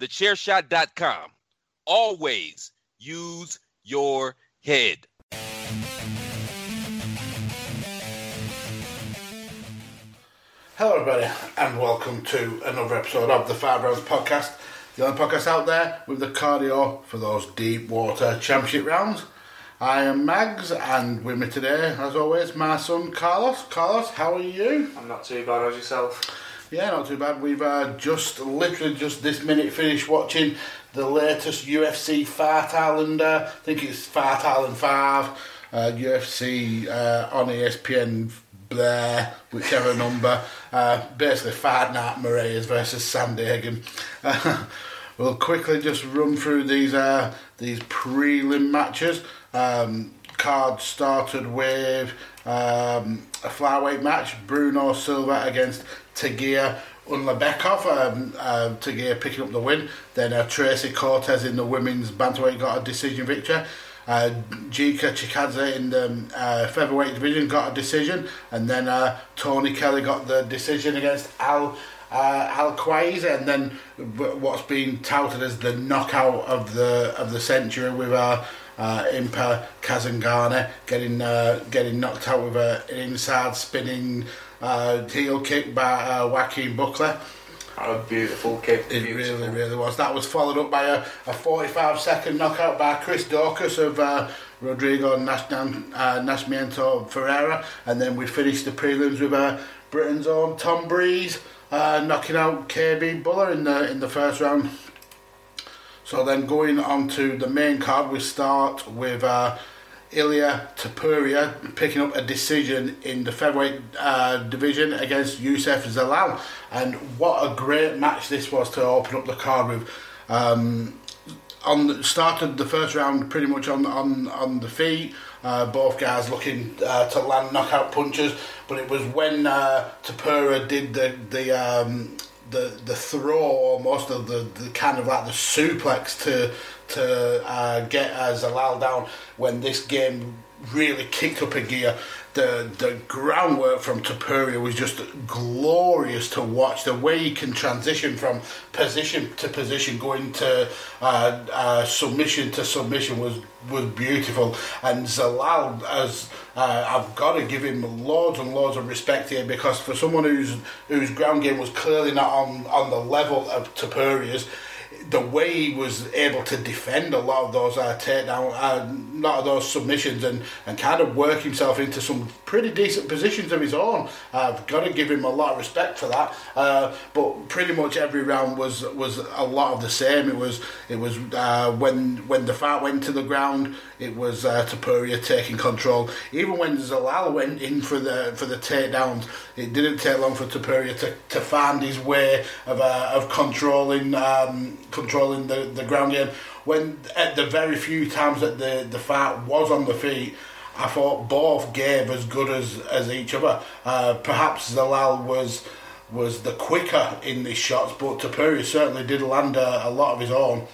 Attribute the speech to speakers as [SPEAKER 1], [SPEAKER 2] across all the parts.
[SPEAKER 1] thechairshot.com. Always use your head.
[SPEAKER 2] Hello, everybody, and welcome to another episode of the Five Rounds Podcast, the only podcast out there with the cardio for those deep water championship rounds. I am Mags, and with me today, as always, my son Carlos. Carlos, how are you?
[SPEAKER 3] I'm not too bad. How's yourself?
[SPEAKER 2] Yeah, not too bad. We've uh, just literally just this minute finished watching the latest UFC Fight Island. Uh, I think it's Fight Island Five. Uh, UFC uh, on ESPN Blair, whichever number. Uh, basically, Fight Night Moraes versus Sandhagen. Uh, we'll quickly just run through these uh, these prelim matches. Um, card started with um, a flyweight match: Bruno Silva against Tagir Ulanbekov. Um, uh, picking up the win. Then uh, Tracy Cortez in the women's bantamweight got a decision victory. Uh, Giga Chikadze in the uh, featherweight division got a decision, and then uh, Tony Kelly got the decision against Al uh, AlQaisi, and then what's been touted as the knockout of the of the century with uh, uh, Impa Kasanganay getting uh, getting knocked out with an inside spinning uh, heel kick by uh, Joaquin Buckley.
[SPEAKER 3] A beautiful kick.
[SPEAKER 2] It
[SPEAKER 3] beautiful.
[SPEAKER 2] really, really was. That was followed up by a, a 45 second knockout by Chris Daukaus of uh, Rodrigo Nascimento uh, Nascimento Ferreira. And then we finished the prelims with uh, Britain's own Tom Breese uh, knocking out KB Bhullar in the, in the first round. So then going on to the main card, we start with uh, Ilya Topuria picking up a decision in the featherweight uh, division against Youssef Zalal. And what a great match this was to open up the card with. Um, on started the first round pretty much on on on the feet. Uh, both guys looking uh, to land knockout punches, but it was when uh, Tapura did the the um, the the throw almost of the, the kind of like the suplex to to uh, get uh, Zalal down when this game really kicked up a gear. The the groundwork from Topuria was just glorious to watch. The way he can transition from position to position, going to uh, uh, submission to submission was was beautiful. And Zalal, as uh, I've got to give him loads and loads of respect here because for someone whose whose ground game was clearly not on on the level of Topuria's the way he was able to defend a lot of those uh, takedown, uh, a lot of those submissions, and, and kind of work himself into some pretty decent positions of his own. I've got to give him a lot of respect for that. Uh, but pretty much every round was was a lot of the same. It was it was uh, when when the fight went to the ground, it was uh, Topuria taking control. Even when Zalal went in for the for the takedowns, it didn't take long for Topuria to, to find his way of uh, of controlling. Um, controlling the, the ground game. When at the very few times that the, the fight was on the feet, I thought both gave as good as, as each other. Uh, perhaps Zalal was was the quicker in these shots, but Tapuri certainly did land a, a lot of his own.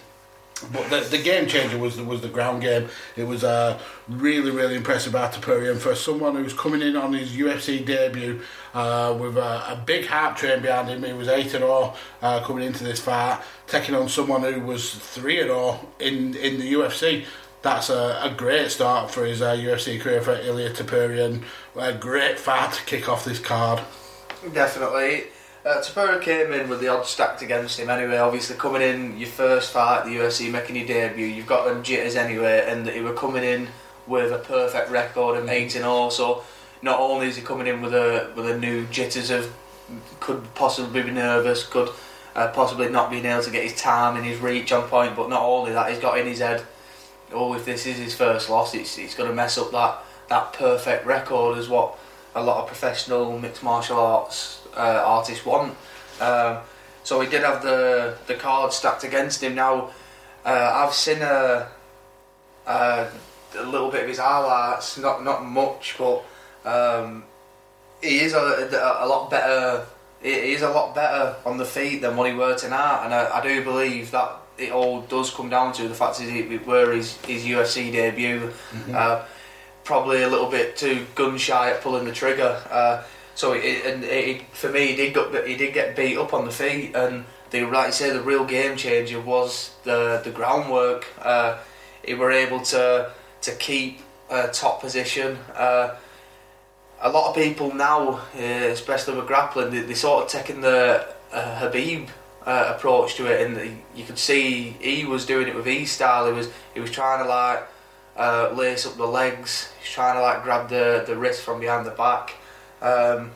[SPEAKER 2] But the, the game changer was the, was the ground game. It was uh, really, really impressive by Tapuri. And for someone who's coming in on his UFC debut uh, with a, a, big heart train behind him, he was 8 0 uh, coming into this fight, taking on someone who was 3 0 in, in the UFC. That's a, a great start for his uh, UFC career for Ilya Tapuri and a great fight to kick off this card.
[SPEAKER 3] Definitely. Uh, Tapura came in with the odds stacked against him anyway. Obviously, coming in your first fight at the UFC, making your debut, you've got them jitters anyway, and he were coming in with a perfect record of eight and all. So, not only is he coming in with a with a new jitters of could possibly be nervous, could uh, possibly not being able to get his time and his reach on point, but not only that, he's got in his head, oh, if this is his first loss, it's it's going to mess up that that perfect record as what a lot of professional mixed martial arts uh, artists want. Um, so he did have the the card stacked against him. Now uh, I've seen a, a, a little bit of his highlights, not not much, but um, he is a, a, a, lot better. He is a lot better on the feet than what he were tonight, and I, I do believe that it all does come down to the fact that it were his his UFC debut. Mm-hmm. Uh, probably a little bit too gun shy at pulling the trigger. Uh, so it, and it, for me, he did, get, he did get beat up on the feet, and the like you say the real game changer was the the groundwork. Uh, he were able to to keep a top position. Uh, a lot of people now, uh, especially with grappling, they, they sort of taking the uh, Khabib uh, approach to it, and the, you could see he was doing it with his style. He was he was trying to like uh, lace up the legs. He's trying to like grab the, the wrist from behind the back. Um,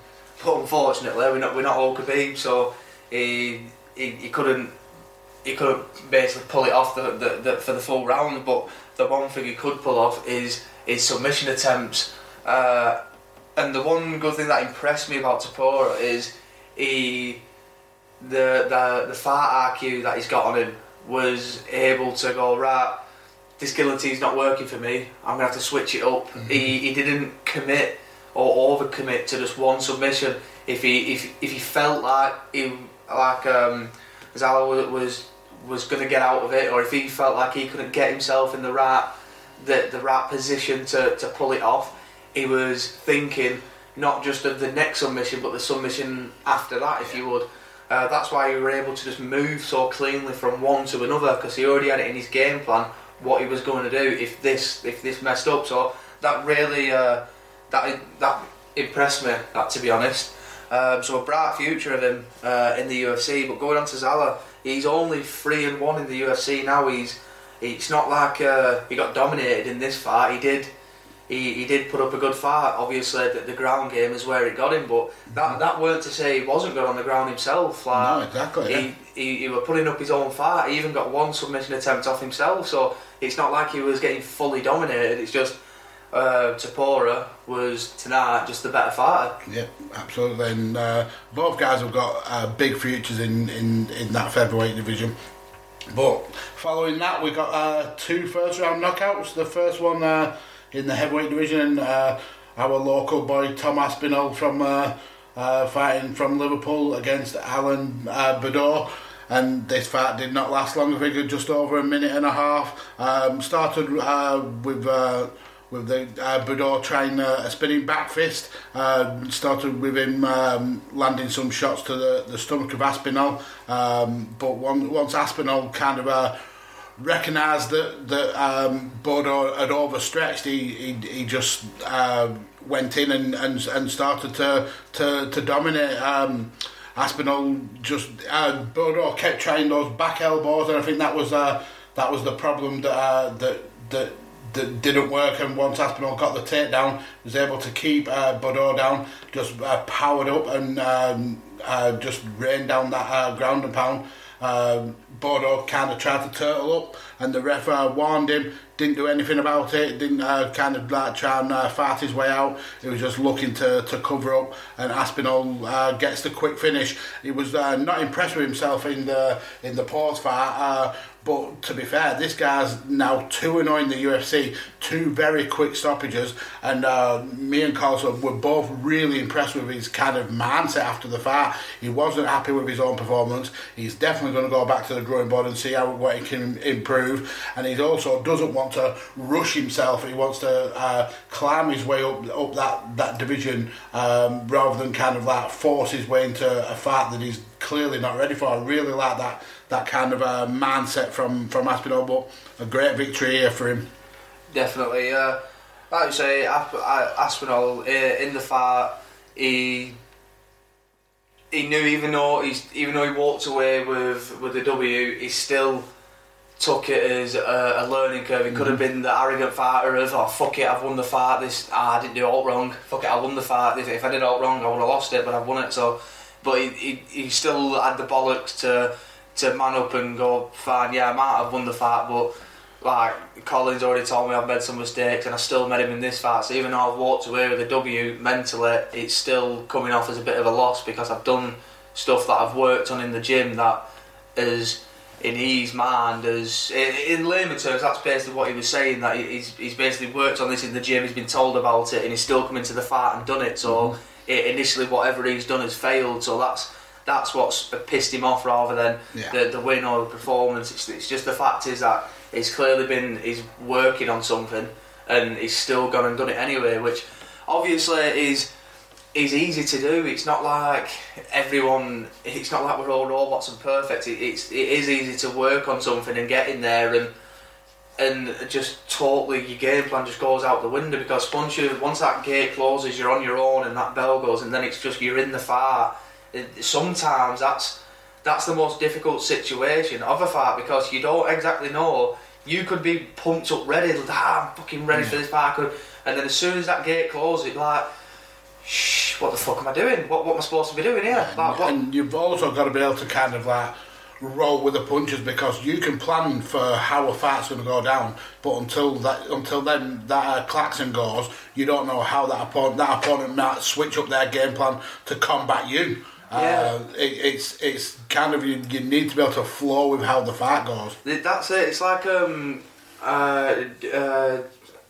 [SPEAKER 3] but unfortunately, we're not we're not all Khabib, so he, he he couldn't he couldn't basically pull it off the, the, the, for the full round. But the one thing he could pull off is his submission attempts. Uh, and the one good thing that impressed me about Topuria is he the the the fight IQ that he's got on him was able to go right. This guillotine's not working for me. I'm gonna have to switch it up.
[SPEAKER 2] Mm-hmm.
[SPEAKER 3] He, he didn't commit or overcommit to just one submission. If he if, if he felt like he like um, Zala was, was was gonna get out of it, or if he felt like he couldn't get himself in the right the the right position to, to pull it off, he was thinking not just of the next submission, but the submission after that, if you would. Uh, that's why he were able to just move so cleanly from one to another because he already had it in his game plan what he was going to do if this if this messed up. So that really uh, that that impressed me. That to be honest. Um, so a bright future of him uh, in the UFC. But going on to Zala, he's only three and one in the UFC now. He's it's not like uh, he got dominated in this fight. He did he, he did put up a good fight. Obviously, the, the ground game is where it got him, but that that weren't to say he wasn't good on the ground himself. Like,
[SPEAKER 2] No, exactly, yeah.
[SPEAKER 3] He, he, he were putting up his own fight. He even got one submission attempt off himself. So it's not like he was getting fully dominated. It's just uh, Tapora was tonight just the better fighter.
[SPEAKER 2] Yeah, absolutely. And uh, both guys have got uh, big futures in, in, in that featherweight division. But following that, we got uh, two first round knockouts. The first one uh, in the heavyweight division, uh, our local boy Tom Aspinall from uh, uh, fighting from Liverpool against Alan uh. And this fight did not last long. I think just over a minute and a half. Um, started uh, with. Uh, with the uh, trying uh, a spinning back fist. Uh, started with him um, landing some shots to the, the stomach of Aspinall, um, but one, once Aspinall kind of uh, recognised that that um, Baudot had overstretched, he he, he just uh, went in and, and and started to to, to dominate. Um, Aspinall just uh, Baudot kept trying those back elbows, and I think that was uh, that was the problem that uh, that that that didn't work. And once Aspinall got the takedown, was able to keep uh, down, just uh, powered up and um, uh, just rained down that uh, ground and pound. Um, Baudot kind of tried to turtle up, and the ref uh, warned him. Didn't do anything about it. Didn't uh, kind of like try and uh, fight his way out. He was just looking to, to cover up, and Aspinall uh, gets the quick finish. He was uh, not impressed with himself in the in the pause fight. But to be fair, this guy's now 2 0 in the UFC, two very quick stoppages. And uh, me and Carlson were both really impressed with his kind of mindset after the fight. He wasn't happy with his own performance. He's definitely going to go back to the drawing board and see how what he can improve. And he also doesn't want to rush himself. He wants to uh, climb his way up up that, that division um, rather than kind of like force his way into a fight that he's clearly not ready for. I really like that that kind of uh, mindset from from Aspinall, but a great victory here for him.
[SPEAKER 3] Definitely, uh, like you say, uh, Aspinall uh, in the fight, he he knew even though he's even though he walked away with with the W, he still took it as a, a learning curve. He could have been the arrogant fighter of oh fuck it, I've won the fight. This ah, I didn't do it all wrong. Fuck it, I won the fight. If, if I did it all wrong, I would have lost it, but I've won it. So, but he, he, he still had the bollocks to to man up and go fine. Yeah, I might have won the fight, but like Collins already told me I've made some mistakes and I still made him in this fight. So even though I've walked away with a W mentally, it's still coming off as a bit of a loss because I've done stuff that I've worked on in the gym that is in his mind as in, in layman terms that's basically what he was saying that he's, he's basically worked on this in the gym he's been told about it and he's still come into the fight and done it so mm-hmm. it, initially whatever he's done has failed so that's that's what's pissed him off rather than
[SPEAKER 2] Yeah.
[SPEAKER 3] the, the win or the performance it's, it's just the fact is that he's clearly been he's working on something and he's still gone and done it anyway which obviously is is easy to do. It's not like everyone. It's not like we're all robots and perfect. It, it's it is easy to work on something and get in there and and just totally your game plan just goes out the window because once you once that gate closes, you're on your own and that bell goes and then it's just you're in the fart. It- Sometimes that's that's the most difficult situation of a fart because you don't exactly know. You could be pumped up, ready. Like, ah, I'm fucking ready for this fight, and then as soon as that gate closes, it's like, shh, what the fuck am I doing? What what am I supposed to be doing here? Like, what?
[SPEAKER 2] And you've also got to be able to kind of like roll with the punches because you can plan for how a fight's going to go down, but until that until then that uh, klaxon goes, you don't know how that opponent that opponent might switch up their game plan to combat you.
[SPEAKER 3] Yeah.
[SPEAKER 2] Uh, it, it's it's kind of you, you need to be able to flow with how the fight goes.
[SPEAKER 3] That's it. It's like um, uh, uh,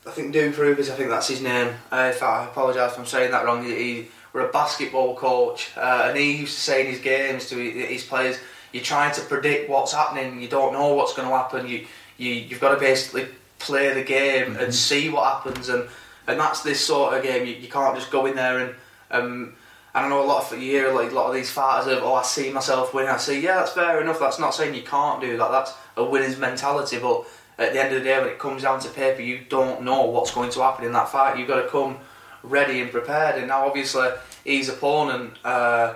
[SPEAKER 3] I think Doom Provers. I think that's his name. Uh, if I apologise if I'm saying that wrong. He, he we're a basketball coach, uh, and he used to say in his games to hi- his players, "You're trying to predict what's happening. You don't know what's going to happen. You you you've got to basically play the game and see what happens." And and that's this sort of game. You, you can't just go in there and um. And I know a lot of you hear like a lot of these fighters of, oh, I see myself winning. I say, yeah, that's fair enough. That's not saying you can't do that. That's a winner's mentality. But at the end of the day, when it comes down to paper, you don't know what's going to happen in that fight. You've got to come ready and prepared. And now, obviously, his opponent, uh,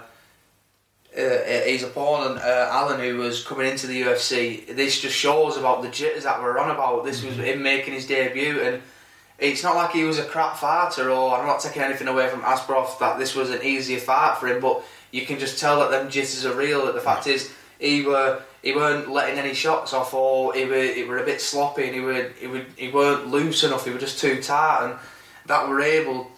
[SPEAKER 3] uh, his opponent, uh, Alan, who was coming into the UFC, this just shows about the jitters that we're on about. This was him making his debut, and it's not like he was a crap fighter, or I'm not taking anything away from Asproff that this was an easier fight for him, but you can just tell that them jitters are real. That the fact is, he were he weren't letting any shots off, or he were he were a bit sloppy, and he were he would he weren't loose enough. He were just too tight, and that were able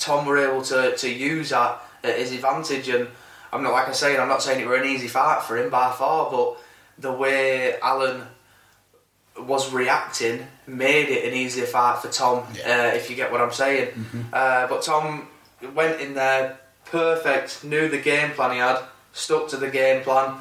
[SPEAKER 3] Tom were able to, to use that at his advantage. And I'm not like I say, I'm not saying it were an easy fight for him by far, but the way Alan was reacting made it an easier fight for Tom.
[SPEAKER 2] Yeah.
[SPEAKER 3] Uh, if you get what I'm saying. Uh, but Tom went in there perfect, knew the game plan he had, stuck to the game plan.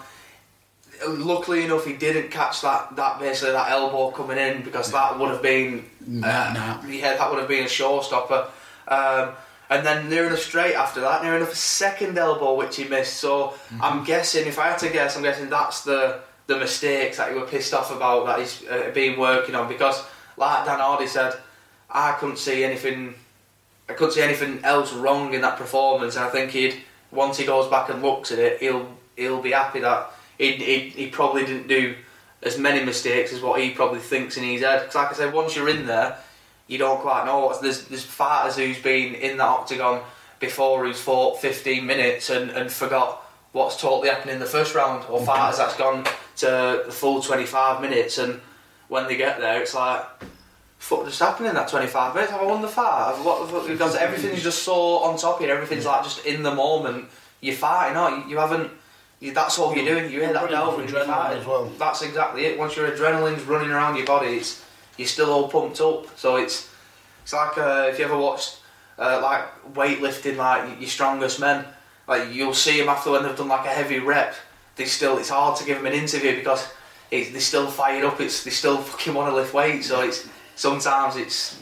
[SPEAKER 3] Luckily enough, he didn't catch that, that basically that elbow coming in because that would have been
[SPEAKER 2] nah.
[SPEAKER 3] yeah, that would have been a showstopper. Um, and then near enough straight after that, near enough a second elbow which he missed. So I'm guessing, if I had to guess, I'm guessing that's the the mistakes that he were pissed off about that he's uh, been working on. Because, like Dan Hardy said, I couldn't see anything. I couldn't see anything else wrong in that performance. And I think he'd once he goes back and looks at it, he'll he'll be happy that he he, he probably didn't do as many mistakes as what he probably thinks in his head. Because, like I said, once you're in there, you don't quite know. What's, there's there's fighters who's been in that octagon before who's fought 15 minutes and, and forgot what's totally happened in the first round, or mm-hmm. fighters that's gone to the full 25 minutes and when they get there, it's like. Fuck just happened in that 25 minutes? Have I won the fight? Have, what the fuck? Because everything's just so on top of you. Everything's like just in the moment. You're fighting, no, you, you haven't. You, that's all you're doing. You hear that
[SPEAKER 2] off
[SPEAKER 3] when you're fighting.
[SPEAKER 2] as well.
[SPEAKER 3] That's exactly it. Once your adrenaline's running around your body, it's you're still all pumped up. So it's it's like uh, if you ever watched uh, like weightlifting, like your strongest men, like you'll see them after when they've done like a heavy rep. They still it's hard to give them an interview because it, they still fired up. It's they still fucking want to lift weight. So it's sometimes it's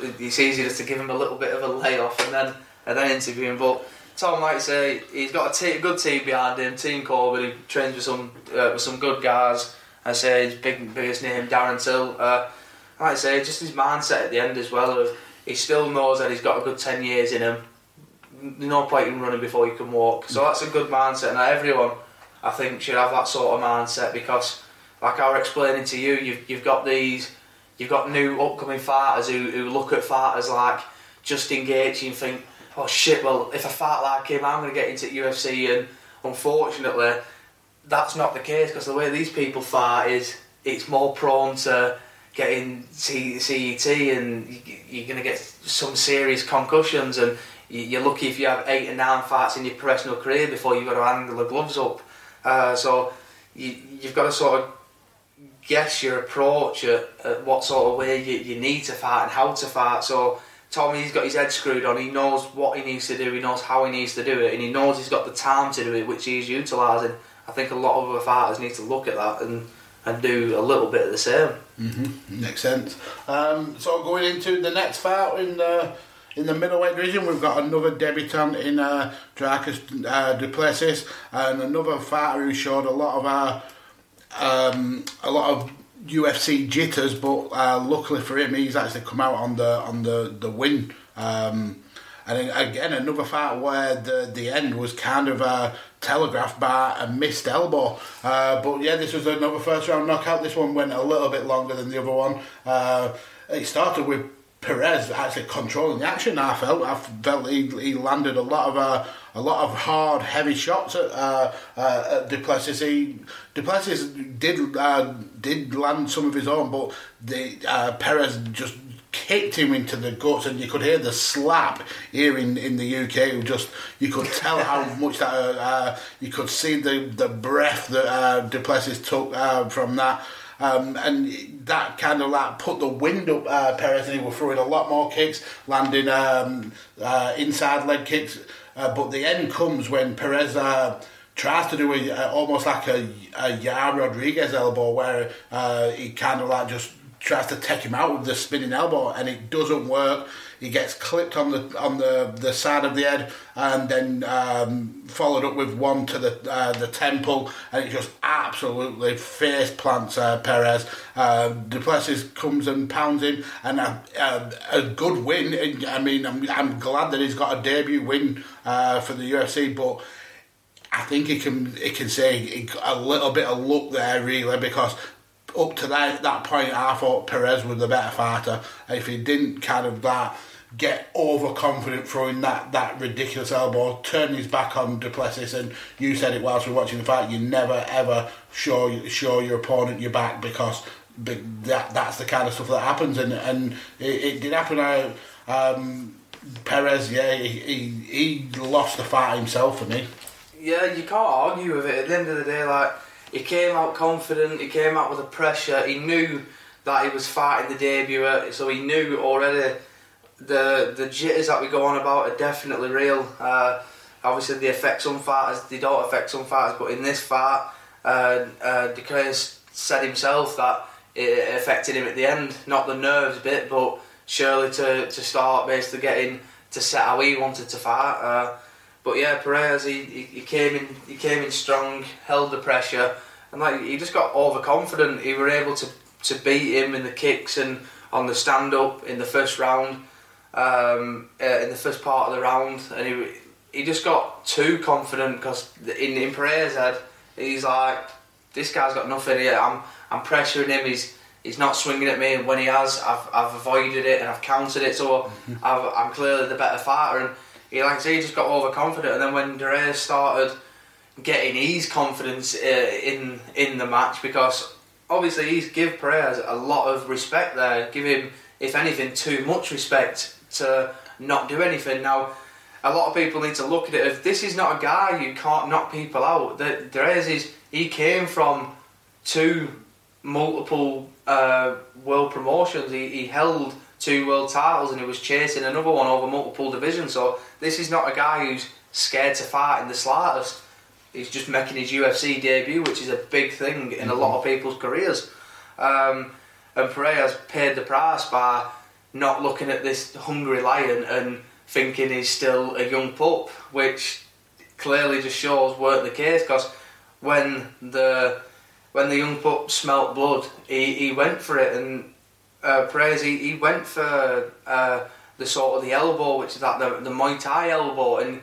[SPEAKER 3] it's just to give him a little bit of a layoff and then and then interview him. But Tom, like I say, he's got a, good team behind him. Team Kaobon, he trains with some uh, with some good guys. I say his big biggest name, Darren Till. Uh, like I say, just his mindset at the end as well. Of he still knows that he's got a good ten years in him. No point in running before you can walk. So that's a good mindset, and everyone, I think, should have that sort of mindset because, like I was explaining to you, you've you've got these, you've got new upcoming fighters who, who look at fighters like Justin Gaethje and think, oh shit, well if I fight like him, I'm going to get into UFC, and unfortunately, that's not the case because the way these people fight is it's more prone to getting CET and you're going to get some serious concussions and you're lucky if you have eight and nine fights in your professional career before you've got to handle the gloves up. Uh, so you, you've got to sort of guess your approach at, at what sort of way you, you need to fight and how to fight. So Tommy, he's got his head screwed on. He knows what he needs to do. He knows how he needs to do it, and he knows he's got the time to do it, which he's utilising. I think a lot of other fighters need to look at that and, and do a little bit of the same.
[SPEAKER 2] Makes sense. Um, so going into the next fight in uh, in the middleweight division, we've got another debutant in uh, Dricus uh, Du Plessis and another fighter who showed a lot of uh, um, a lot of UFC jitters, but uh, luckily for him, he's actually come out on the on the the win. Um, and again, another fight where the the end was kind of uh, telegraphed by a missed elbow. Uh, but yeah, this was another first round knockout. This one went a little bit longer than the other one. Uh, it started with Perez actually controlling the action. I felt I felt he, he landed a lot of uh, a lot of hard, heavy shots at, uh, uh, at Du Plessis. He, Du Plessis did uh, did land some of his own, but the uh, Perez just kicked him into the guts, and you could hear the slap here in, in the UK. Just you could tell how much that uh, uh, you could see the the breath that uh, Du Plessis took uh, from that. Um, and that kind of like put the wind up uh, Perez, and he was throwing a lot more kicks, landing um, uh, inside leg kicks. Uh, but the end comes when Perez uh, tries to do a, uh, almost like a, a Yair Rodriguez elbow, where he kind of like just tries to take him out with the spinning elbow, and it doesn't work. He gets clipped on the on the, the side of the head, and then um, followed up with one to the uh, the temple, and it just absolutely face plants uh, Perez. Uh, Du Plessis comes and pounds him, and a, a, a, good win. I mean, I'm, I'm glad that he's got a debut win uh, for the UFC, but. I think he can he can say a little bit of luck there really because up to that, that point, I thought Perez was the better fighter. If he didn't kind of that get overconfident throwing that, that ridiculous elbow, turn his back on Du Plessis, and you said it whilst we were watching the fight, you never ever show show your opponent your back because that that's the kind of stuff that happens, and and it, it did happen. Uh, um, Perez, yeah, he, he, he lost the fight himself for me.
[SPEAKER 3] Yeah, you can't argue with it. At the end of the day, like he came out confident. He came out with the pressure. He knew that he was fighting the debut, so he knew already the the jitters that we go on about are definitely real. Uh, obviously, they affect some fighters. They don't affect some fighters, but in this fight, uh, uh, said himself that it affected him at the end, not the nerves a bit, but surely to, to start basically getting to set how he wanted to fight. Uh, but yeah, Perez he, he, he, came in he came in strong, held the pressure, and like he just got overconfident. He were able to to beat him in the kicks and on the stand up in the first round, um, uh, in the first part of the round, and he he just got too confident because in in Perez's head he's like this guy's got nothing here. I'm I'm pressuring him. He's he's not swinging at me, and when he has, I've, I've avoided it and I've countered it. So i am clearly the better fighter. And he like I say, he just got overconfident, and then when Dare started getting his confidence uh, in in the match, because obviously he's give Perez a lot of respect there, give him if anything too much respect to not do anything. Now, a lot of people need to look at it as this is not a guy who can't knock people out. The Derez is he came from two multiple uh, world promotions. He, he held two world titles and he was chasing another one over multiple divisions. So this is not a guy who's scared to fight in the slightest. He's just making his UFC debut, which is a big thing in mm-hmm. a lot of people's careers. Um, and Pereira's paid the price by not looking at this hungry lion and thinking he's still a young pup, which clearly just shows weren't the case. Because when the when the young pup smelt blood, he, he went for it and uh, Perez, he, he went for uh, the sort of the elbow, which is that the, the Muay Thai elbow, and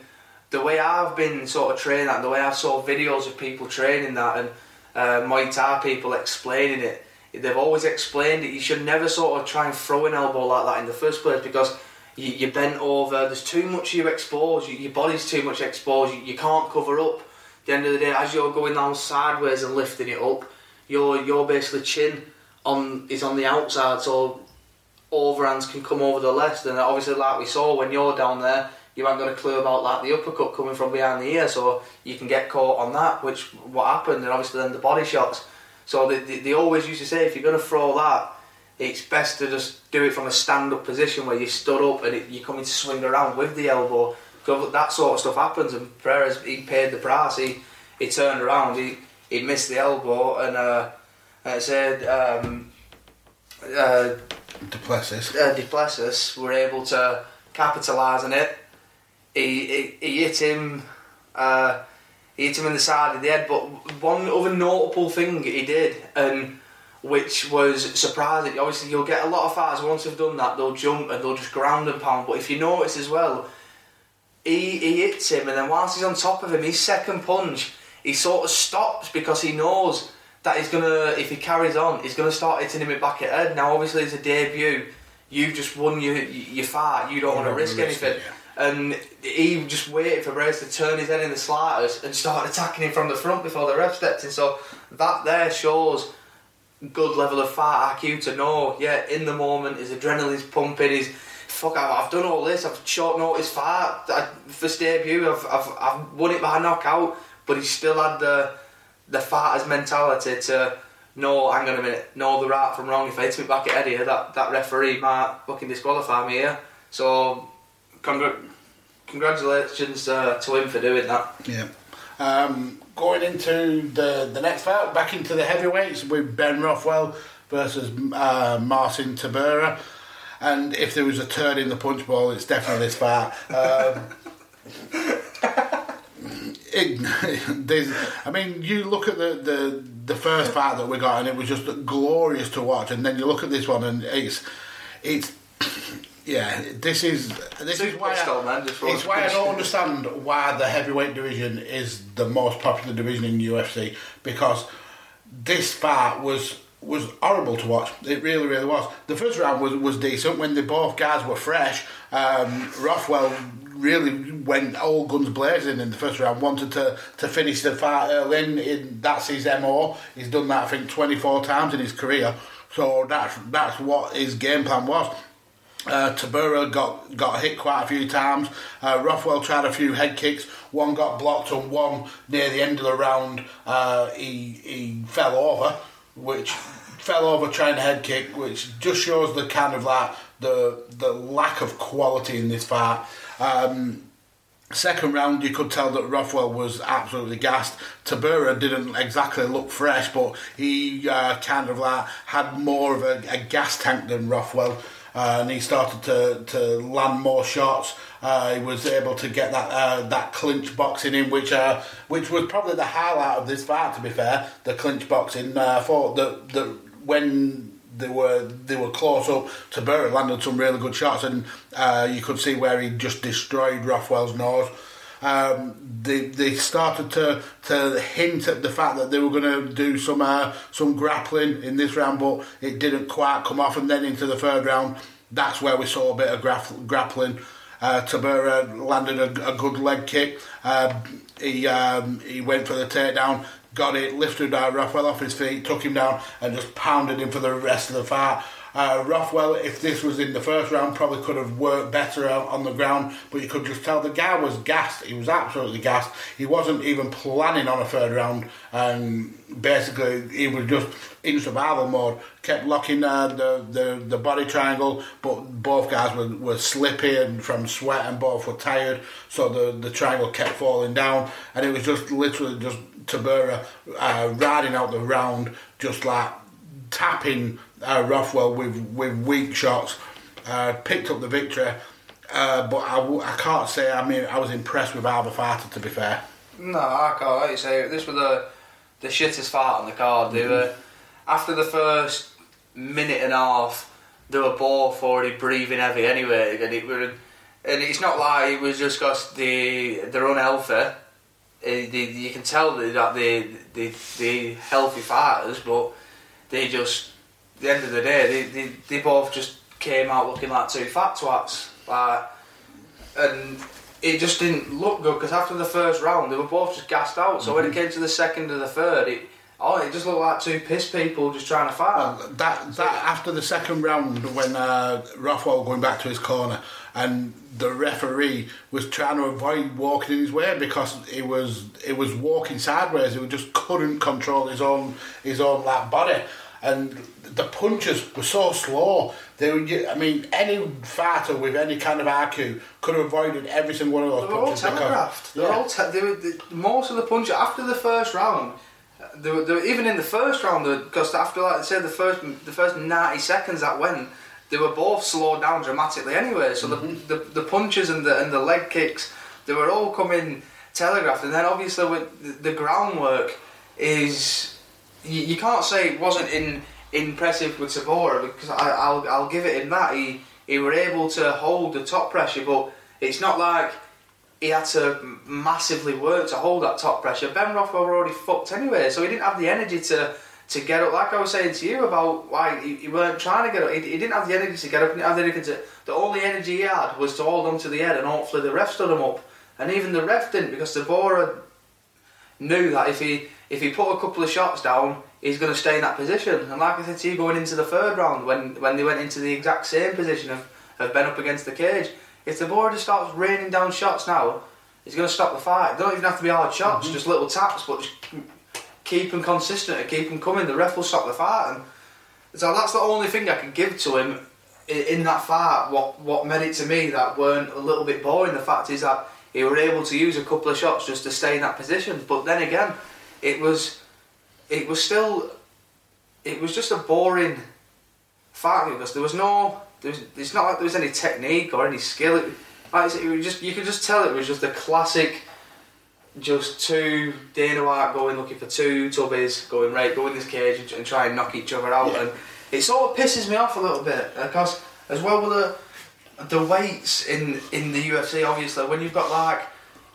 [SPEAKER 3] the way I've been sort of training that, the way I saw videos of people training that, and uh, Muay Thai people explaining it, they've always explained it. You should never sort of try and throw an elbow like that in the first place because you, you're bent over. There's too much you expose. Your body's too much exposed. You, you can't cover up. At the end of the day, as you're going down sideways and lifting it up, your your basically chin on is on the outside, so overhands can come over the left. And obviously, like we saw when you're down there, you haven't got a clue about like the uppercut coming from behind the ear, so you can get caught on that. Which what happened, and obviously then the body shots. So they, they, they always used to say if you're going to throw that, it's best to just do it from a stand-up position where you stood up and it, you're coming to swing around with the elbow. Because that sort of stuff happens, and Pereira he paid the price. He he turned around, he he missed the elbow, and. Uh, I said um, uh,
[SPEAKER 2] Du Plessis.
[SPEAKER 3] Uh, Du Plessis were able to capitalise on it. He, he, he hit him. Uh, hit him in the side of the head. But one other notable thing he did, and which was surprising. Obviously, you'll get a lot of fighters once they've done that, they'll jump and they'll just ground and pound. But if you notice as well, he, he hits him, and then whilst he's on top of him, his second punch, he sort of stops because he knows that he's gonna, if he carries on, he's gonna start hitting him in the back of the head. Now, obviously, it's a debut. You've just won your your fight. You don't want to risk anything.
[SPEAKER 2] it, yeah.
[SPEAKER 3] And he just waited for Reyes to turn his head in the slightest and start attacking him from the front before the ref stepped in. So that there shows good level of fight IQ to know, yeah, in the moment, his adrenaline's pumping, he's fuck, I've, I've done all this, I've short notice fight, first debut, I've, I've, I've won it by knockout, but he still had the the fighter's mentality to know, hang on a minute, know the right from wrong. If I hit me back at Eddie, that, that referee might fucking disqualify me here. So, congr- congratulations uh, to him for doing that.
[SPEAKER 2] Yeah. Um, going into the the next bout, back into the heavyweights with Ben Rothwell versus uh, Marcin Tybura. And if there was a turn in the punch ball, it's definitely this fight. Um, it, I mean, you look at the, the the first fight that we got, and it was just glorious to watch. And then you look at this one, and it's it's yeah, this is this is why I,
[SPEAKER 3] man,
[SPEAKER 2] it's why I don't understand why the heavyweight division is the most popular division in UFC because this fight was was horrible to watch. It really, really was. The first round was, was decent when the both guys were fresh. Um, Rothwell really went all guns blazing in the first round. Wanted to, to finish the fight early. In, in that's his mo. He's done that I think twenty four times in his career. So that's that's what his game plan was. Uh, Tybura got got hit quite a few times. Uh, Rothwell tried a few head kicks. One got blocked, and one near the end of the round, uh, he he fell over, which fell over trying a head kick, which just shows the kind of like the the lack of quality in this fight. Um, Second round, you could tell that Rothwell was absolutely gassed. Tybura didn't exactly look fresh, but he uh, kind of like had more of a, a gas tank than Rothwell, uh, and he started to, to land more shots. Uh, he was able to get that uh, that clinch boxing in, which uh, which was probably the highlight of this fight. To be fair, the clinch boxing. Uh, thought that that when they were they were close up. Tybura landed some really good shots, and uh, you could see where he just destroyed Rothwell's nose. Um, they they started to to hint at the fact that they were going to do some uh, some grappling in this round, but it didn't quite come off. And then into the third round, that's where we saw a bit of graf- grappling. Uh, Tybura landed a, a good leg kick. Uh, he um, he went for the takedown, got it, lifted uh, Rothwell off his feet, took him down, and just pounded him for the rest of the fight. Uh, Rothwell, if this was in the first round, probably could have worked better on, the ground, but you could just tell the guy was gassed. He was absolutely gassed. He wasn't even planning on a third round, and basically he was just in survival mode. Kept locking uh, the, the the body triangle, but both guys were, were slippy and from sweat, and both were tired. So the the triangle kept falling down, and it was just literally just Tybura uh, riding out the round, just like tapping uh, Rothwell with with weak shots. Uh, picked up the victory, uh, but I, w- I can't say. I mean, I was impressed with either fighter. To be fair,
[SPEAKER 3] No, I can't. Like you say, this was the the shittest fight on the card. They were after the first minute and a half, they were both already breathing heavy anyway, and it were, and it's not like it was just because they they're unhealthy. They, you can tell that they they they healthy fighters, but they just the end of the day they, they, they both just came out looking like two fat twats. Like and it just didn't look good because after the first round they were both just gassed out. So when it came to the second and the third, it oh it just looked like two piss people just trying to fight.
[SPEAKER 2] Well, that that after the second round when uh, Rothwell going back to his corner and the referee was trying to avoid walking in his way because he was he was walking sideways. He just couldn't control his own his own like body, and the punches were so slow. They were, I mean, any fighter with any kind of IQ could have avoided every single one of those
[SPEAKER 3] They were all
[SPEAKER 2] punches. because-
[SPEAKER 3] telegraphed. They were
[SPEAKER 2] Yeah.
[SPEAKER 3] all te- they were, the, most of the punches after the first round. They were, they were even in the first round because after like I said the first the first ninety seconds that went, they were both slowed down dramatically anyway. So
[SPEAKER 2] Mm-hmm.
[SPEAKER 3] the, the the punches and the and the leg kicks, they were all coming telegraphed. And then obviously with the, the groundwork is you, you can't say it wasn't in impressive with Sabora because I, I'll I'll give it in that he he were able to hold the top pressure, but it's not like he had to massively work to hold that top pressure. Ben Rothwell were already fucked anyway, so he didn't have the energy to to get up. Like I was saying to you about why he, he weren't trying to get up. He, he didn't have the energy to get up. He didn't have the to. The only energy he had was to hold on to the head, and hopefully the ref stood him up. And even the ref didn't because Sabora knew that if he if he put a couple of shots down, he's going to stay in that position. And like I said to you, going into the third round, when when they went into the exact same position of, of Ben up against the cage, if the board just starts raining down shots now, he's going to stop the fight. They don't even have to be hard shots, mm-hmm. just little taps, but just keep them consistent and keep them coming. The ref will stop the fight. And so that's the only thing I can give to him in, in that fight. What what made it to me that weren't a little bit boring. The fact is that he were able to use a couple of shots just to stay in that position. But then again, it was it was still it was just a boring fight because there was no there was, it's not like there was any technique or any skill. It, like it was just you could just tell it was just a classic. Just two Dana White going looking for two tubbies going right go in this cage and, and try and knock each other out
[SPEAKER 2] Yeah.
[SPEAKER 3] and it sort of pisses me off a little bit uh, because as well with the the weights in in the UFC obviously when you've got like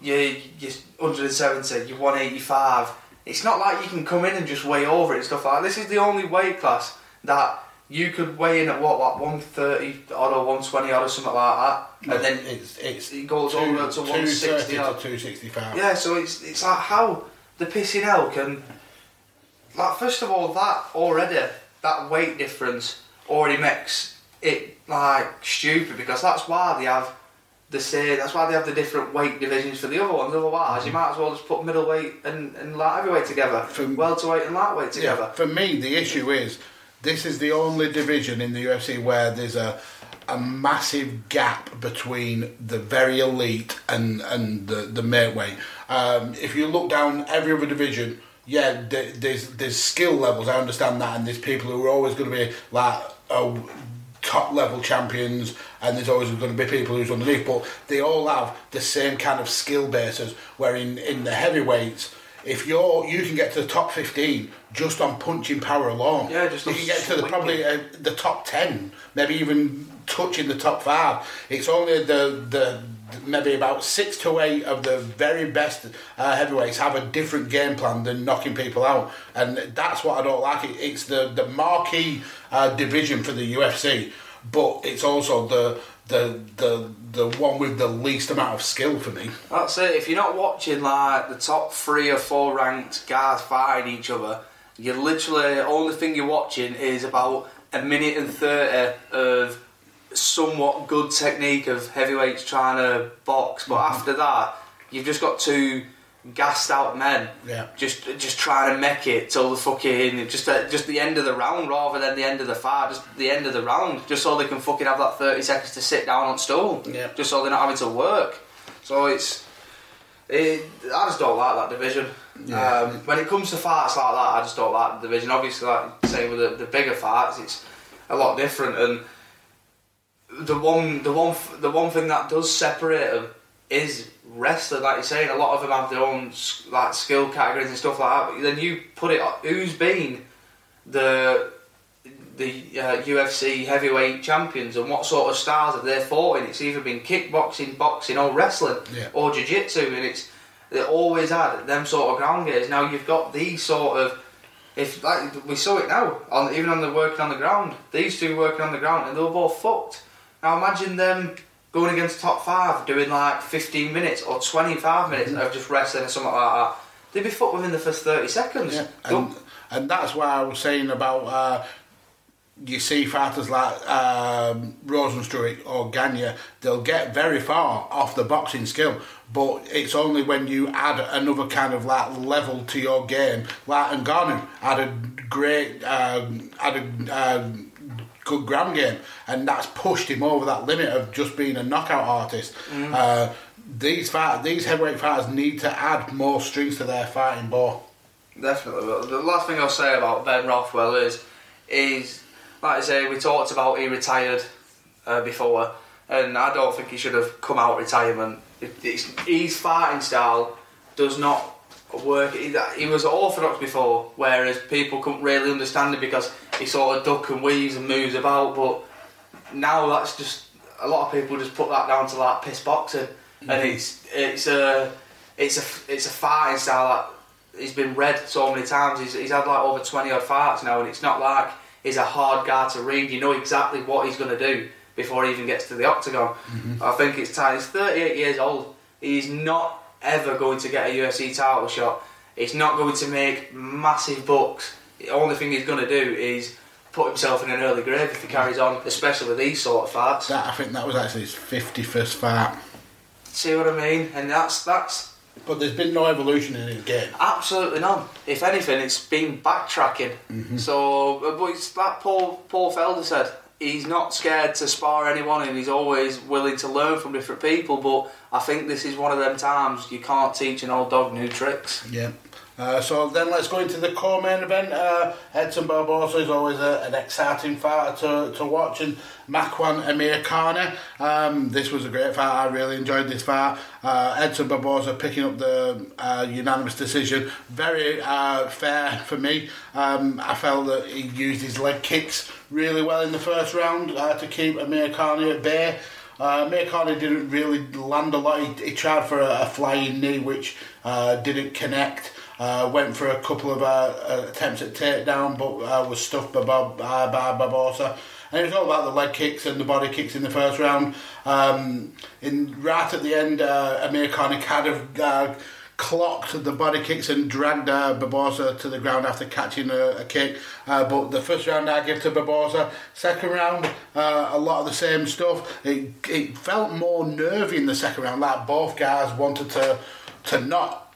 [SPEAKER 3] your your 170 your 185 it's not like you can come in and just weigh over it and stuff like that. This is the only weight class that you could weigh in at what, like 130 odd or 120 odd or something like that, and then
[SPEAKER 2] it's it's
[SPEAKER 3] it goes
[SPEAKER 2] two-
[SPEAKER 3] over to
[SPEAKER 2] 230
[SPEAKER 3] 160
[SPEAKER 2] to
[SPEAKER 3] odd.
[SPEAKER 2] 265.
[SPEAKER 3] Yeah, so it's it's like how the pissing hell can like first of all that already that weight difference already makes it like stupid because that's why they have the same that's why they have the different weight divisions for the other ones. Otherwise you might as well just put middleweight and, and light heavyweight together.
[SPEAKER 2] From-
[SPEAKER 3] welterweight and lightweight together.
[SPEAKER 2] Yeah, for me, the issue is this is the only division in the UFC where there's a a massive gap between the very elite and and the the middleweight. Um, if you look down every other division, yeah, there's there's skill levels. I understand that, and there's people who are always going to be like oh, top level champions, and there's always going to be people who's underneath. But they all have the same kind of skill bases. Where in in the heavyweights if you're you can get to the top 15 just on punching power alone
[SPEAKER 3] Yeah, just
[SPEAKER 2] you can get to the probably uh, the top 10 maybe even touching the top 5 it's only the the maybe about 6 to 8 of the very best uh, heavyweights have a different game plan than knocking people out. And that's what I don't like. It, it's the the marquee uh, division for the UFC but it's also the the the the one with the least amount of skill for me.
[SPEAKER 3] That's it. If you're not watching like the top three or four ranked guys fighting each other, you're literally only thing you're watching is about a minute and thirty of somewhat good technique of heavyweights trying to box. But after that, you've just got two gassed out men
[SPEAKER 2] Yeah.
[SPEAKER 3] just just trying to make it till the fucking just just the end of the round rather than the end of the fight, just the end of the round, just so they can fucking have that thirty seconds to sit down on stool,
[SPEAKER 2] Yeah.
[SPEAKER 3] just so they're not having to work. So it's it, I just don't like that division.
[SPEAKER 2] Yeah.
[SPEAKER 3] Um, when it comes to fights like that, I just don't like the division. Obviously, like say with the, the bigger fights, it's a lot different. And the one, the one, the one thing that does separate them is wrestling. Like you're saying, a lot of them have their own like skill categories and stuff like that. But then you put it, who's been the the uh, UFC heavyweight champions and what sort of stars have they fought in? It's either been kickboxing, boxing, or wrestling,
[SPEAKER 2] Yeah.
[SPEAKER 3] or jiu-jitsu, and it's they always had them sort of ground games. Now you've got these sort of if like we saw it now on even on the working on the ground, these two working on the ground and they were both fucked. Now imagine them going against top five doing like 15 minutes or 25 minutes of just wrestling or something like that. They'd be fucked within the first 30 seconds.
[SPEAKER 2] Yeah, and, and that's why I was saying about uh, you see fighters like um, Rozenstruik or Gane, they'll get very far off the boxing skill, but it's only when you add another kind of like level to your game, like Ngannou had a great, um, had a um, good ground game, and that's pushed him over that limit of just being a knockout artist. Uh, these fight, these heavyweight fighters need to add more strings to their fighting ball.
[SPEAKER 3] Definitely. The last thing I'll say about Ben Rothwell is, is like I say, we talked about he retired uh, before, and I don't think he should have come out retirement. It, his fighting style does not work. He, he was orthodox before, whereas people couldn't really understand it because he sort of duck and weaves and moves about. But now that's just a lot of people just put that down to like piss boxing, and mm-hmm. it's it's a it's a it's a fighting style that he's been read so many times. He's, he's had like over twenty odd fights now, and it's not like he's a hard guy to read. You know exactly what he's going to do before he even gets to the octagon. Mm-hmm. I think it's time. He's 38 years old. He's not ever going to get a UFC title shot. It's not going to make massive bucks. The only thing he's going to do is put himself in an early grave if he carries on, especially with these sort of fights.
[SPEAKER 2] That I think that was actually his 51st fight.
[SPEAKER 3] See what I mean? And that's that's
[SPEAKER 2] But there's been no evolution in his game.
[SPEAKER 3] absolutely none. If anything, it's been backtracking. So, uh, but it's like Paul Paul Felder said. He's not scared to spar anyone, and he's always willing to learn from different people. But I think this is one of them times you can't teach an old dog new tricks.
[SPEAKER 2] Yeah. Uh, so then let's go into the core-main event. Uh, Edson Barboza is always a, an exciting fighter to, to watch, and Makwan Amirkhani. Um, this was a great fight. I really enjoyed this fight. Uh, Edson Barboza picking up the uh, unanimous decision. Very uh, fair for me. Um, I felt that he used his leg kicks really well in the first round to keep Amirkhani at bay. Uh, Amirkhani didn't really land a lot. He, he tried for a, a flying knee, which didn't connect. Uh, went for a couple of uh, uh, attempts at takedown, but uh, was stuffed by, Bob, uh, by Barboza. And it was all about the leg kicks and the body kicks in the first round. Um, in right at the end, uh, Amir Khan kind of uh, clocked the body kicks and dragged uh, Barboza to the ground after catching a, a kick. Uh, but the first round I give to Barboza. Second round, uh, a lot of the same stuff. It, it felt more nervy in the second round, like both guys wanted to to not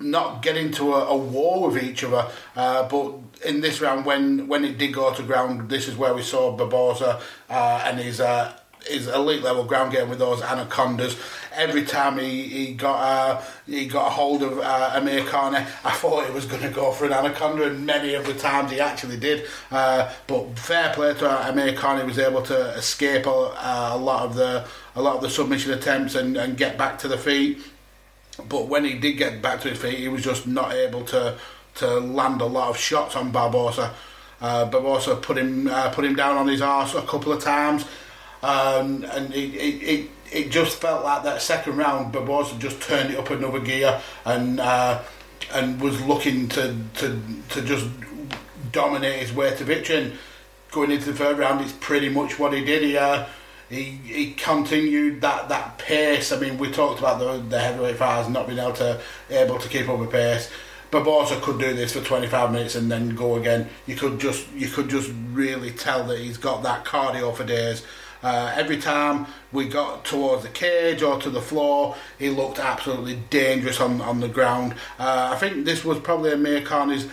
[SPEAKER 2] not get into a, a war with each other. Uh, but in this round, when when it did go to ground, this is where we saw Barboza uh, and his. Uh, his elite level ground game with those anacondas. Every time he, he got uh, he got a hold of uh, Amir Khan, I thought he was going to go for an anaconda, and many of the times he actually did. Uh, but fair play to Amir Khan, he was able to escape a, a lot of the a lot of the submission attempts and, and get back to the feet but when he did get back to his feet, he was just not able to to land a lot of shots on Barboza. Uh, Barboza put him uh, put him down on his arse a couple of times, um, and it, it, it, just felt like that second round Barboza just turned it up another gear and uh, and was looking to, to to just dominate his way to victory. And going into the third round, it's pretty much what he did. He uh, he, he continued that, that pace. I mean, we talked about the, the heavyweight fighters not being able to able to keep up with pace. Barboza could do this for 25 minutes and then go again. You could just you could just really tell that he's got that cardio for days. Uh, every time we got towards the cage or to the floor, he looked absolutely dangerous on, on the ground. Uh, I think this was probably Amir Khan's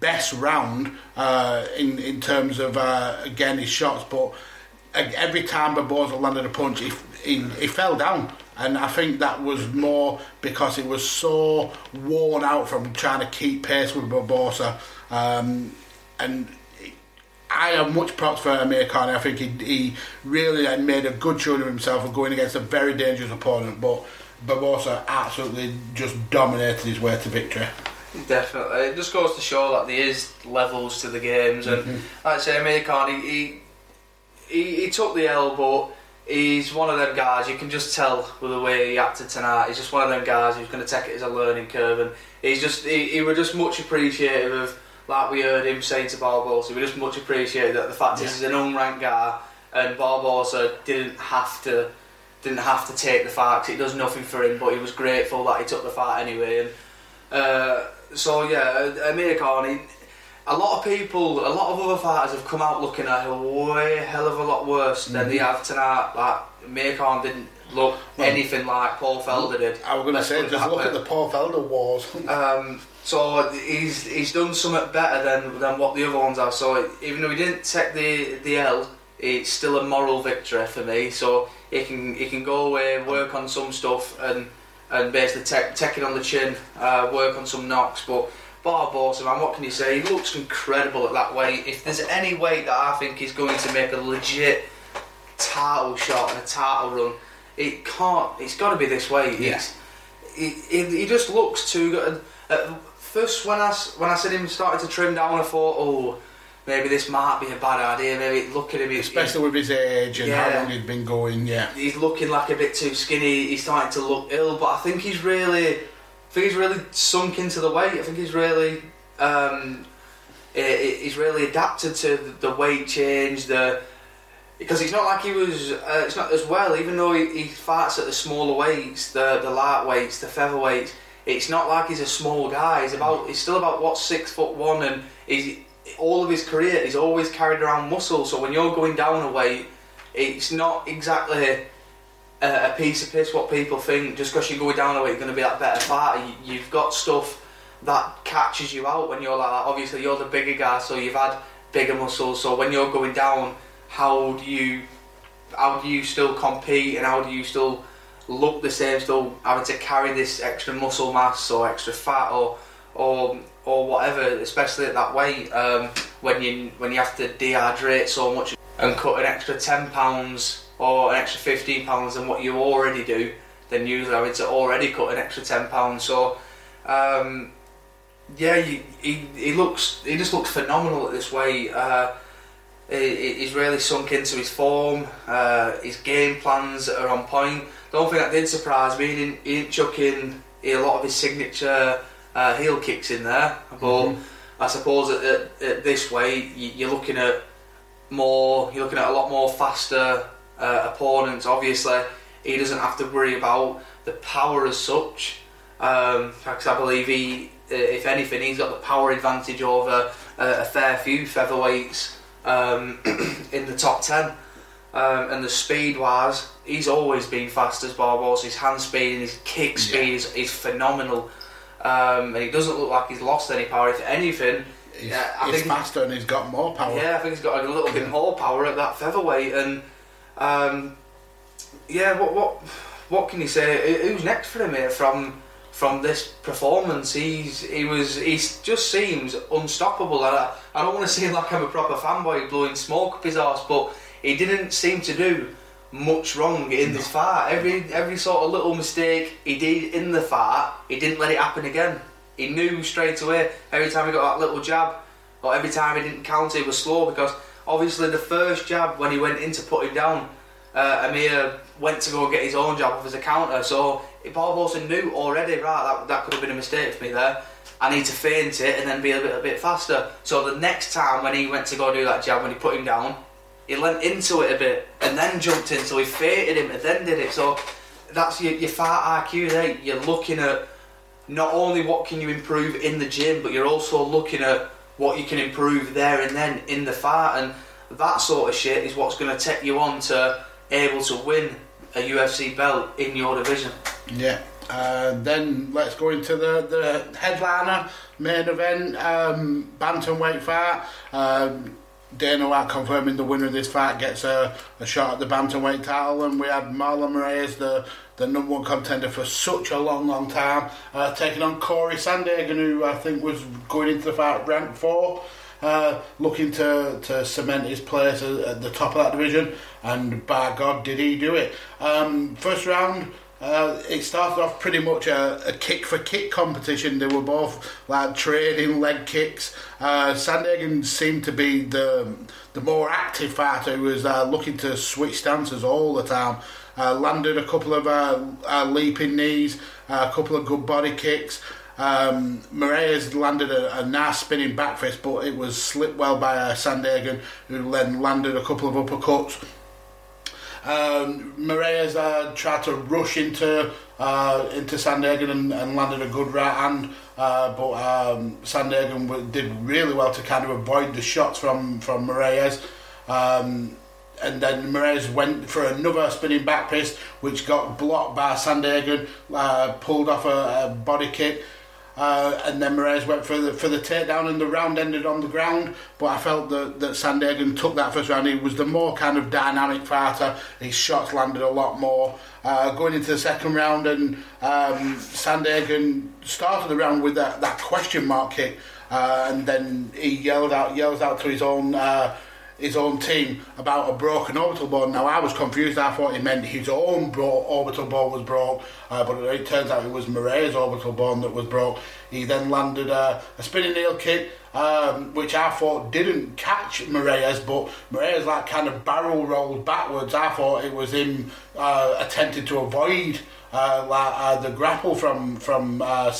[SPEAKER 2] best round uh, in in terms of uh, again his shots, but every time Barboza landed a punch, he, he, he fell down. And I think that was more because he was so worn out from trying to keep pace with Barboza. Um, and I have much props for Amir Khan. I think he, he really had made a good showing of himself of going against a very dangerous opponent. But Barboza absolutely just dominated his way to victory.
[SPEAKER 3] Definitely, it just goes to show that there is levels to the games, and like I say, Amir Khan, he, he he, he took the L, but he's one of them guys. You can just tell with the way he acted tonight. He's just one of them guys who's going to take it as a learning curve, and he's just he, he was just much appreciative of like we heard him saying to Barboza. We just much appreciated that the fact
[SPEAKER 2] Yeah.
[SPEAKER 3] is he's an unranked guy, and Barboza didn't have to didn't have to take the fight 'cause it does nothing for him. But he was grateful that he took the fight anyway, and uh, so yeah, Amir Khan. He, a lot of people, a lot of other fighters have come out looking a way hell of a lot worse than they have tonight. Like Khan didn't look
[SPEAKER 2] Well,
[SPEAKER 3] anything like Paul Felder did.
[SPEAKER 2] I was going to say, just
[SPEAKER 3] that
[SPEAKER 2] look at the Paul Felder wars.
[SPEAKER 3] Um, so he's he's done something better than than what the other ones have. So even though he didn't take the the L, it's still a moral victory for me. So he can he can go away, work on some stuff, and and basically take take it on the chin, uh, work on some knocks. But Barboza, man, what can you say? He looks incredible at that weight. If there's any weight that I think is going to make a legit title shot and a title run, it can't. It's got to be this weight.
[SPEAKER 2] Yeah.
[SPEAKER 3] He, he, he just looks too good. At first, when I when I said him started to trim down, I thought, oh, maybe this might be a bad idea. Maybe look at him. he-
[SPEAKER 2] Especially with his age and
[SPEAKER 3] Yeah.
[SPEAKER 2] how long he'd been going, yeah.
[SPEAKER 3] he's looking like a bit too skinny. He's starting to look ill, but I think he's really, think he's really sunk into the weight. I think he's really, um, he- he- he's really adapted to the the weight change. The because it's not like he was. Uh, it's not as well. Even though he, he fights at the smaller weights, the the light weights, the featherweights. It's not like he's a small guy. He's about. He's still about what six foot one, and he's all of his career. He's always carried around muscle. So when you're going down a weight, it's not exactly a, a piece of piss what people think. Just because you're going down a weight, you're going to be that better fighter. You, you've got stuff that catches you out when you're like that. Obviously, you're the bigger guy, so you've had bigger muscles. So when you're going down, how do you how do you still compete and how do you still look the same? Still having to carry this extra muscle mass or extra fat or or or whatever, especially at that weight um, when you when you have to dehydrate so much and cut an extra ten pounds or an extra fifteen pounds than what you already do, then usually having to already cut an extra ten pounds. So. Um, yeah, you, he, he looks he just looks phenomenal at this way. Uh, he, he's really sunk into his form. Uh, his game plans are on point. The only thing that did surprise me, he didn't, he didn't chuck in a lot of his signature uh, heel kicks in there. But I suppose at, at, at this way you, you're looking at more. You're looking at a lot more faster uh, opponents. Obviously, he doesn't have to worry about the power as such. Um, because I believe he, uh, if anything, he's got the power advantage over uh, a fair few featherweights um, in the top 10. Um, and the speed wise, he's always been fast as Barboza. His hand speed and his kick speed is, is phenomenal. Um, and he doesn't look like he's lost any power. If anything,
[SPEAKER 2] He's,
[SPEAKER 3] Yeah, I
[SPEAKER 2] he's
[SPEAKER 3] think-
[SPEAKER 2] faster and he's got more power.
[SPEAKER 3] yeah, I think he's got a little bit more power at that featherweight. And um, yeah, what what what can you say? Who's next for him here from from this performance? He's he was he just seems unstoppable. And I, I don't want to seem like I'm a proper fanboy blowing smoke up his arse, but he didn't seem to do much wrong in this fight. Every every sort of little mistake he did in the fight, he didn't let it happen again. He knew straight away. Every time he got that little jab, or every time he didn't counter, he was slow because obviously the first jab when he went in to put him down, uh, Amir went to go get his own jab off as a counter. So Barboza knew already, right, that, that could have been a mistake for me there. I need to feint it and then be a bit a bit faster. So the next time when he went to go do that jab, when he put him down, he leant into it a bit and then jumped in. So he feinted him and then did it. So that's your, your fight IQ there. You're looking at not only what can you improve in the gym, but you're also looking at what you can improve there and then in the fight, and that sort of shit is what's going to take you on to able to win a UFC belt in your division.
[SPEAKER 2] Yeah. Uh, then let's go into the, the headliner main event, um, bantamweight fight. Um, Dana White confirming the winner of this fight gets a, a shot at the bantamweight title, and we had Marlon Moraes, the the number one contender for such a long, long time, uh, taking on Cory Sandhagen, who I think was going into the fight ranked four. Uh, looking to, to cement his place at, the top of that division, and by God, did he do it! Um, first round, uh, it started off pretty much a, a kick for kick competition. They were both like trading leg kicks. Uh, Sandhagen seemed to be the the more active fighter who was uh, looking to switch stances all the time. Uh, landed a couple of uh, uh, leaping knees, a couple of good body kicks. Um, Moraes landed a, a nice spinning back fist, but it was slipped well by uh, who then landed a couple of uppercuts. Um, Moraes uh, tried to rush into uh, into Sandhagen and, and landed a good right hand, uh, but um, did really well to kind of avoid the shots from from Moraes. Um, and then Moraes went for another spinning back fist, which got blocked by Sandhagen, uh, pulled off a, a body kick. Uh, and then Moraes went for the for the takedown, and the round ended on the ground. But I felt that that Sandhagen took that first round. He was the more kind of dynamic fighter. His shots landed a lot more. Uh, going into the second round, and um, Sandhagen started the round with that, that question mark kick, uh, and then he yelled out yells out to his own. His own team about a broken orbital bone. Now I was confused. I thought he meant his own bro- orbital bone was broke, uh, but it turns out it was Moraes' orbital bone that was broke. He then landed a, a spinning heel kick, um, which I thought didn't catch Moraes, but Moraes like kind of barrel rolled backwards. I thought it was him uh, attempting to avoid uh, uh, the grapple from from uh,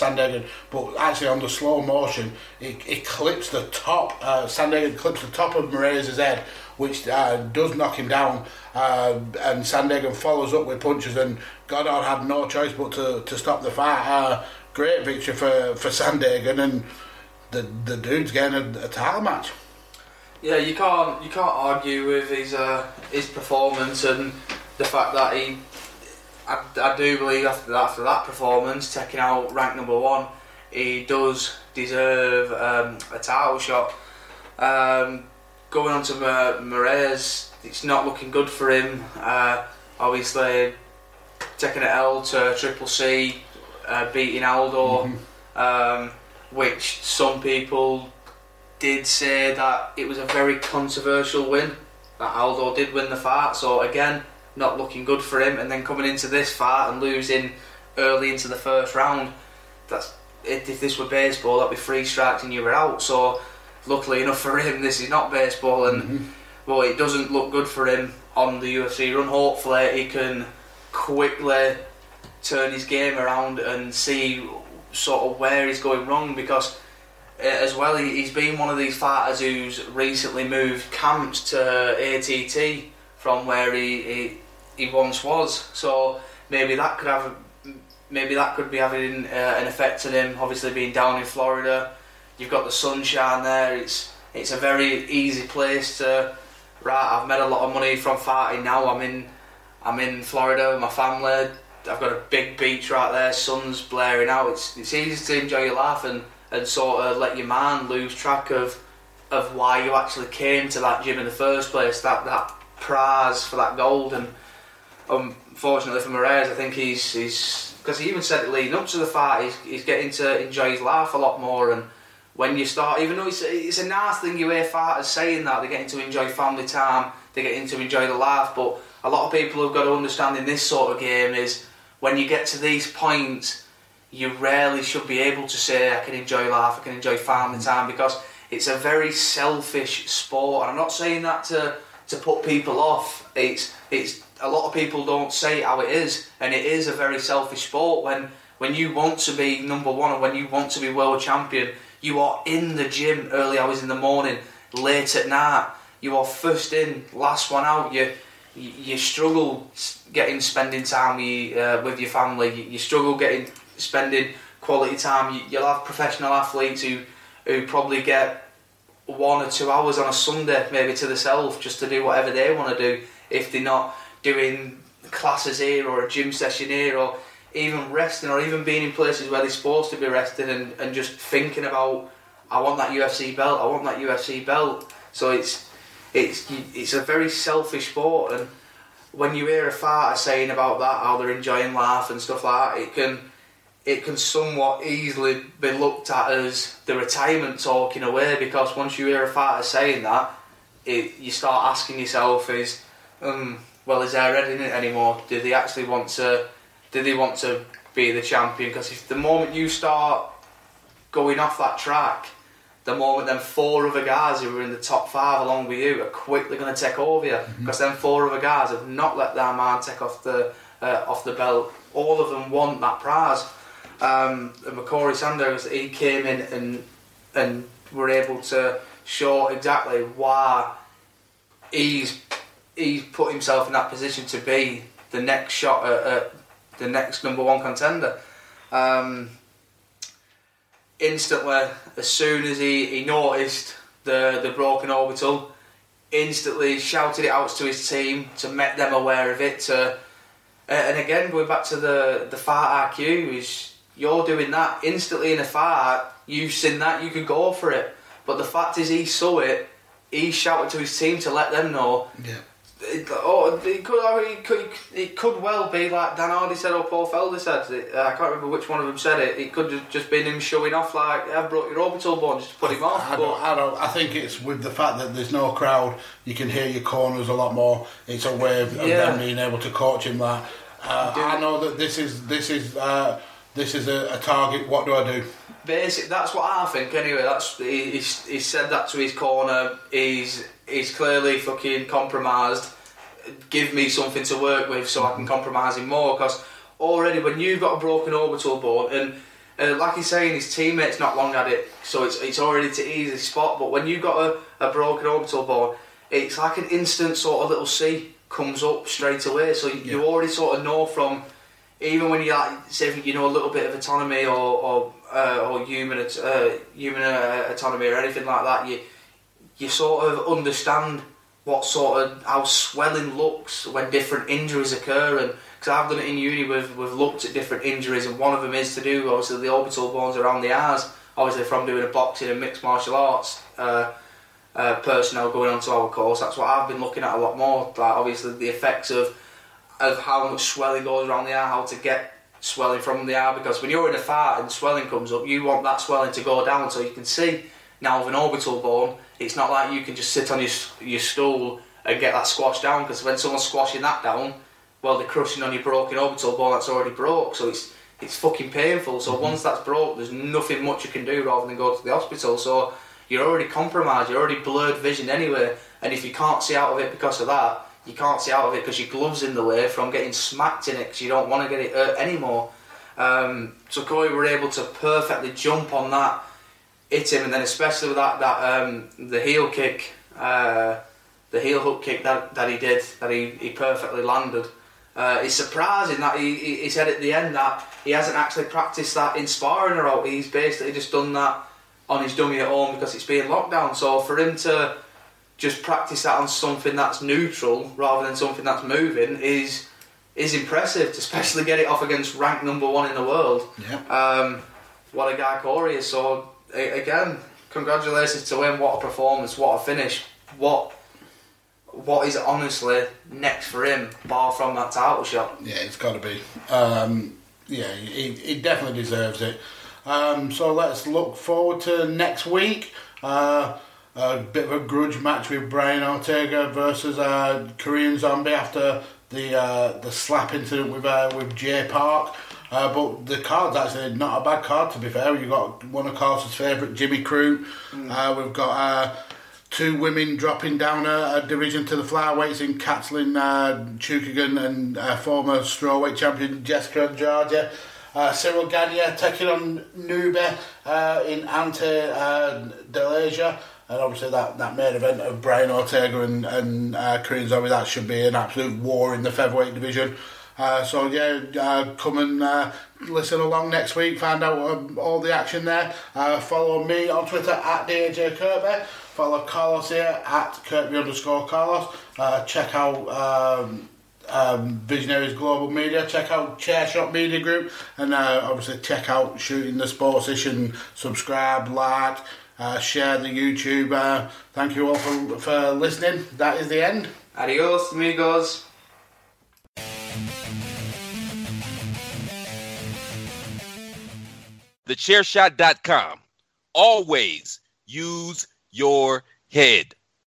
[SPEAKER 2] but actually on the slow motion, it, it clips the top. Uh, Sandhagen clips the top of Moraes' head, which uh, does knock him down. Uh, and Sandhagen follows up with punches, and Goddard had no choice but to, to stop the fight. Uh, great victory for for Sandhagen, and the the dude's getting a, a title match.
[SPEAKER 3] Yeah, you can't you can't argue with his his performance and the fact that he. I, I do believe after that, after that performance, taking out rank number one, he does deserve um, a title shot. Um, going on to uh, Moraes, it's not looking good for him. Uh, obviously, taking an L to Triple C, uh, beating Aldo, um, which some people did say that it was a very controversial win. That Aldo did win the fight, so again, not looking good for him. And then coming into this fight and losing early into the first round, that's if this were baseball, that'd be three strikes and you were out. So, luckily enough for him, this is not baseball, and well, it doesn't look good for him on the UFC run. Hopefully, he can quickly turn his game around and see sort of where he's going wrong because uh, as well he, he's been one of these fighters who's recently moved camps to ATT from where he, he he once was. So maybe that could have maybe that could be having uh, an effect on him obviously being down in Florida. You've got the sunshine there. It's it's a very easy place to right I've made a lot of money from fighting now. I'm in I'm in Florida with my family. I've got a big beach right there, sun's blaring out. It's it's easy to enjoy your life and, and sort of let your mind lose track of of why you actually came to that gym in the first place. That that prize for that gold and unfortunately for Moraes, I think he's he's because he even said it leading up to the fight. He's, he's getting to enjoy his life a lot more and. When you start, even though it's, it's a nice thing you hear fighters saying that they're getting to enjoy family time, they're getting to enjoy the life, but a lot of people have got to understand in this sort of game is when you get to these points, you rarely should be able to say, I can enjoy life, I can enjoy family mm. time, because it's a very selfish sport. And I'm not saying that to, to put people off. It's, it's, a lot of people don't say how it is, and it is a very selfish sport. When, when you want to be number one and when you want to be world champion, you are in the gym early hours in the morning, late at night. You are first in, last one out. You, you, struggle getting spending time with, uh, with your family. You, you struggle getting spending quality time. You, you'll have professional athletes who who probably get one or two hours on a Sunday, maybe to themselves, just to do whatever they want to do. If they're not doing classes here or a gym session here or even resting or even being in places where they're supposed to be resting and, and just thinking about I want that UFC belt, I want that UFC belt. So it's it's it's a very selfish sport, and when you hear a fighter saying about that, how they're enjoying life and stuff like that, it can it can somewhat easily be looked at as the retirement talking away. Because once you hear a fighter saying that, it, you start asking yourself, is um, well, is there red in it anymore? Do they actually want to? Do they want to be the champion? Because if the moment you start going off that track, the moment then four other guys who were in the top five along with you are quickly going to take over you because then four other guys have not let their man take off the uh, off the belt. All of them want that prize. Um, and Cory Sanders, he came in and and were able to show exactly why he's he's put himself in that position to be the next shot at, at the next number one contender. Um, instantly, as soon as he, he noticed the, the broken orbital, instantly shouted it out to his team to make them aware of it. To, and again, going back to the, the fight IQ, is you're doing that instantly in a fight. You've seen that, you could go for it. But the fact is, he saw it. He shouted to his team to let them know.
[SPEAKER 2] Yeah.
[SPEAKER 3] It, oh, it could, it could, it could well be like Dan Hardy said or Paul Felder said. It, uh, I can't remember which one of them said it. It could have just been him showing off, like I've brought your orbital bone just to put him off.
[SPEAKER 2] I
[SPEAKER 3] but-
[SPEAKER 2] don't, I don't. I think it's with the fact that there's no crowd. You can hear your corners a lot more. It's a way of, of
[SPEAKER 3] Yeah.
[SPEAKER 2] them being able to coach him. That uh, I know that this is this is uh, this is a, a target. What do I do?
[SPEAKER 3] Basic. That's what I think. Anyway, that's he, he's, he's said that to his corner. He's he's clearly fucking compromised. Give me something to work with so I can compromise him more. Because already when you've got a broken orbital bone and uh, like he's saying, his teammates not long at it, so it's it's already to easy spot. But when you've got a, a broken orbital bone, it's like an instant sort of little C comes up straight away. So you
[SPEAKER 2] Yeah.
[SPEAKER 3] already sort of know from even when you like say you know a little bit of autonomy or or, uh, or human uh, human uh, autonomy or anything like that, you you sort of understand what sort of how swelling looks when different injuries occur and because I've done it in uni we've, we've looked at different injuries and one of them is to do obviously the orbital bones around the eyes obviously from doing a boxing and mixed martial arts uh, uh, personnel going onto our course. That's what I've been looking at a lot more like obviously the effects of of how much swelling goes around the eye how to get swelling from the eye because when you're in a fight and swelling comes up you want that swelling to go down so you can see. Now with an orbital bone it's not like you can just sit on your, your stool and get that squashed down because when someone's squashing that down well they're crushing on your broken orbital bone that's already broke so it's it's fucking painful. So mm-hmm. once that's broke there's nothing much you can do rather than go to the hospital. So you're already compromised you're already blurred vision anyway and if you can't see out of it because of that you can't see out of it because your glove's in the way from getting smacked in it because you don't want to get it hurt anymore um, so Cory were able to perfectly jump on that hit him, and then especially with that that um, the heel kick, uh, the heel hook kick that, that he did, that he, he perfectly landed. Uh, it's surprising that he, he, he said at the end that he hasn't actually practiced that in sparring or out. He's basically just done that on his dummy at home because it's being locked down. So for him to just practice that on something that's neutral rather than something that's moving is is impressive. To especially get it off against ranked number one in the world.
[SPEAKER 2] Yeah.
[SPEAKER 3] Um, what a guy Cory is. So again, congratulations to him. What a performance! What a finish! What what is honestly next for him, bar from that title shot?
[SPEAKER 2] Yeah, it's got to be. Um, yeah, he, he definitely deserves it. Um, so let's look forward to next week. Uh, a bit of a grudge match with Brian Ortega versus uh, Korean Zombie after the uh, the slap incident with uh, with Jay Park. Uh, but the card's actually not a bad card to be fair. You've got one of Carlson's favourite, Jimmy Crute. Uh, we've got uh, two women dropping down a, a division to the flyweights in Kathleen uh, Chookagian and uh, former strawweight champion Jessica Georgia. Uh, Ciryl Gane taking on Nube uh, in Ante uh, Delasia. And obviously that, that main event of Brian Ortega and, and uh, Zombie, that should be an absolute war in the featherweight division. Uh, so yeah, uh, come and uh, listen along next week. Find out um, all the action there. Uh, follow me on Twitter at DJ Kirkby. Follow Carlos here at Kirkby underscore Carlos. Uh, check out um, um, Visionaries Global Media. Check out Chair Shot Media Group, and uh, obviously check out Shooting the Sportsish and subscribe, like, uh, share the YouTube. Uh, thank you all for, for listening. That is the end.
[SPEAKER 3] Adios, amigos.
[SPEAKER 1] Thechairshot.com. Always use your head.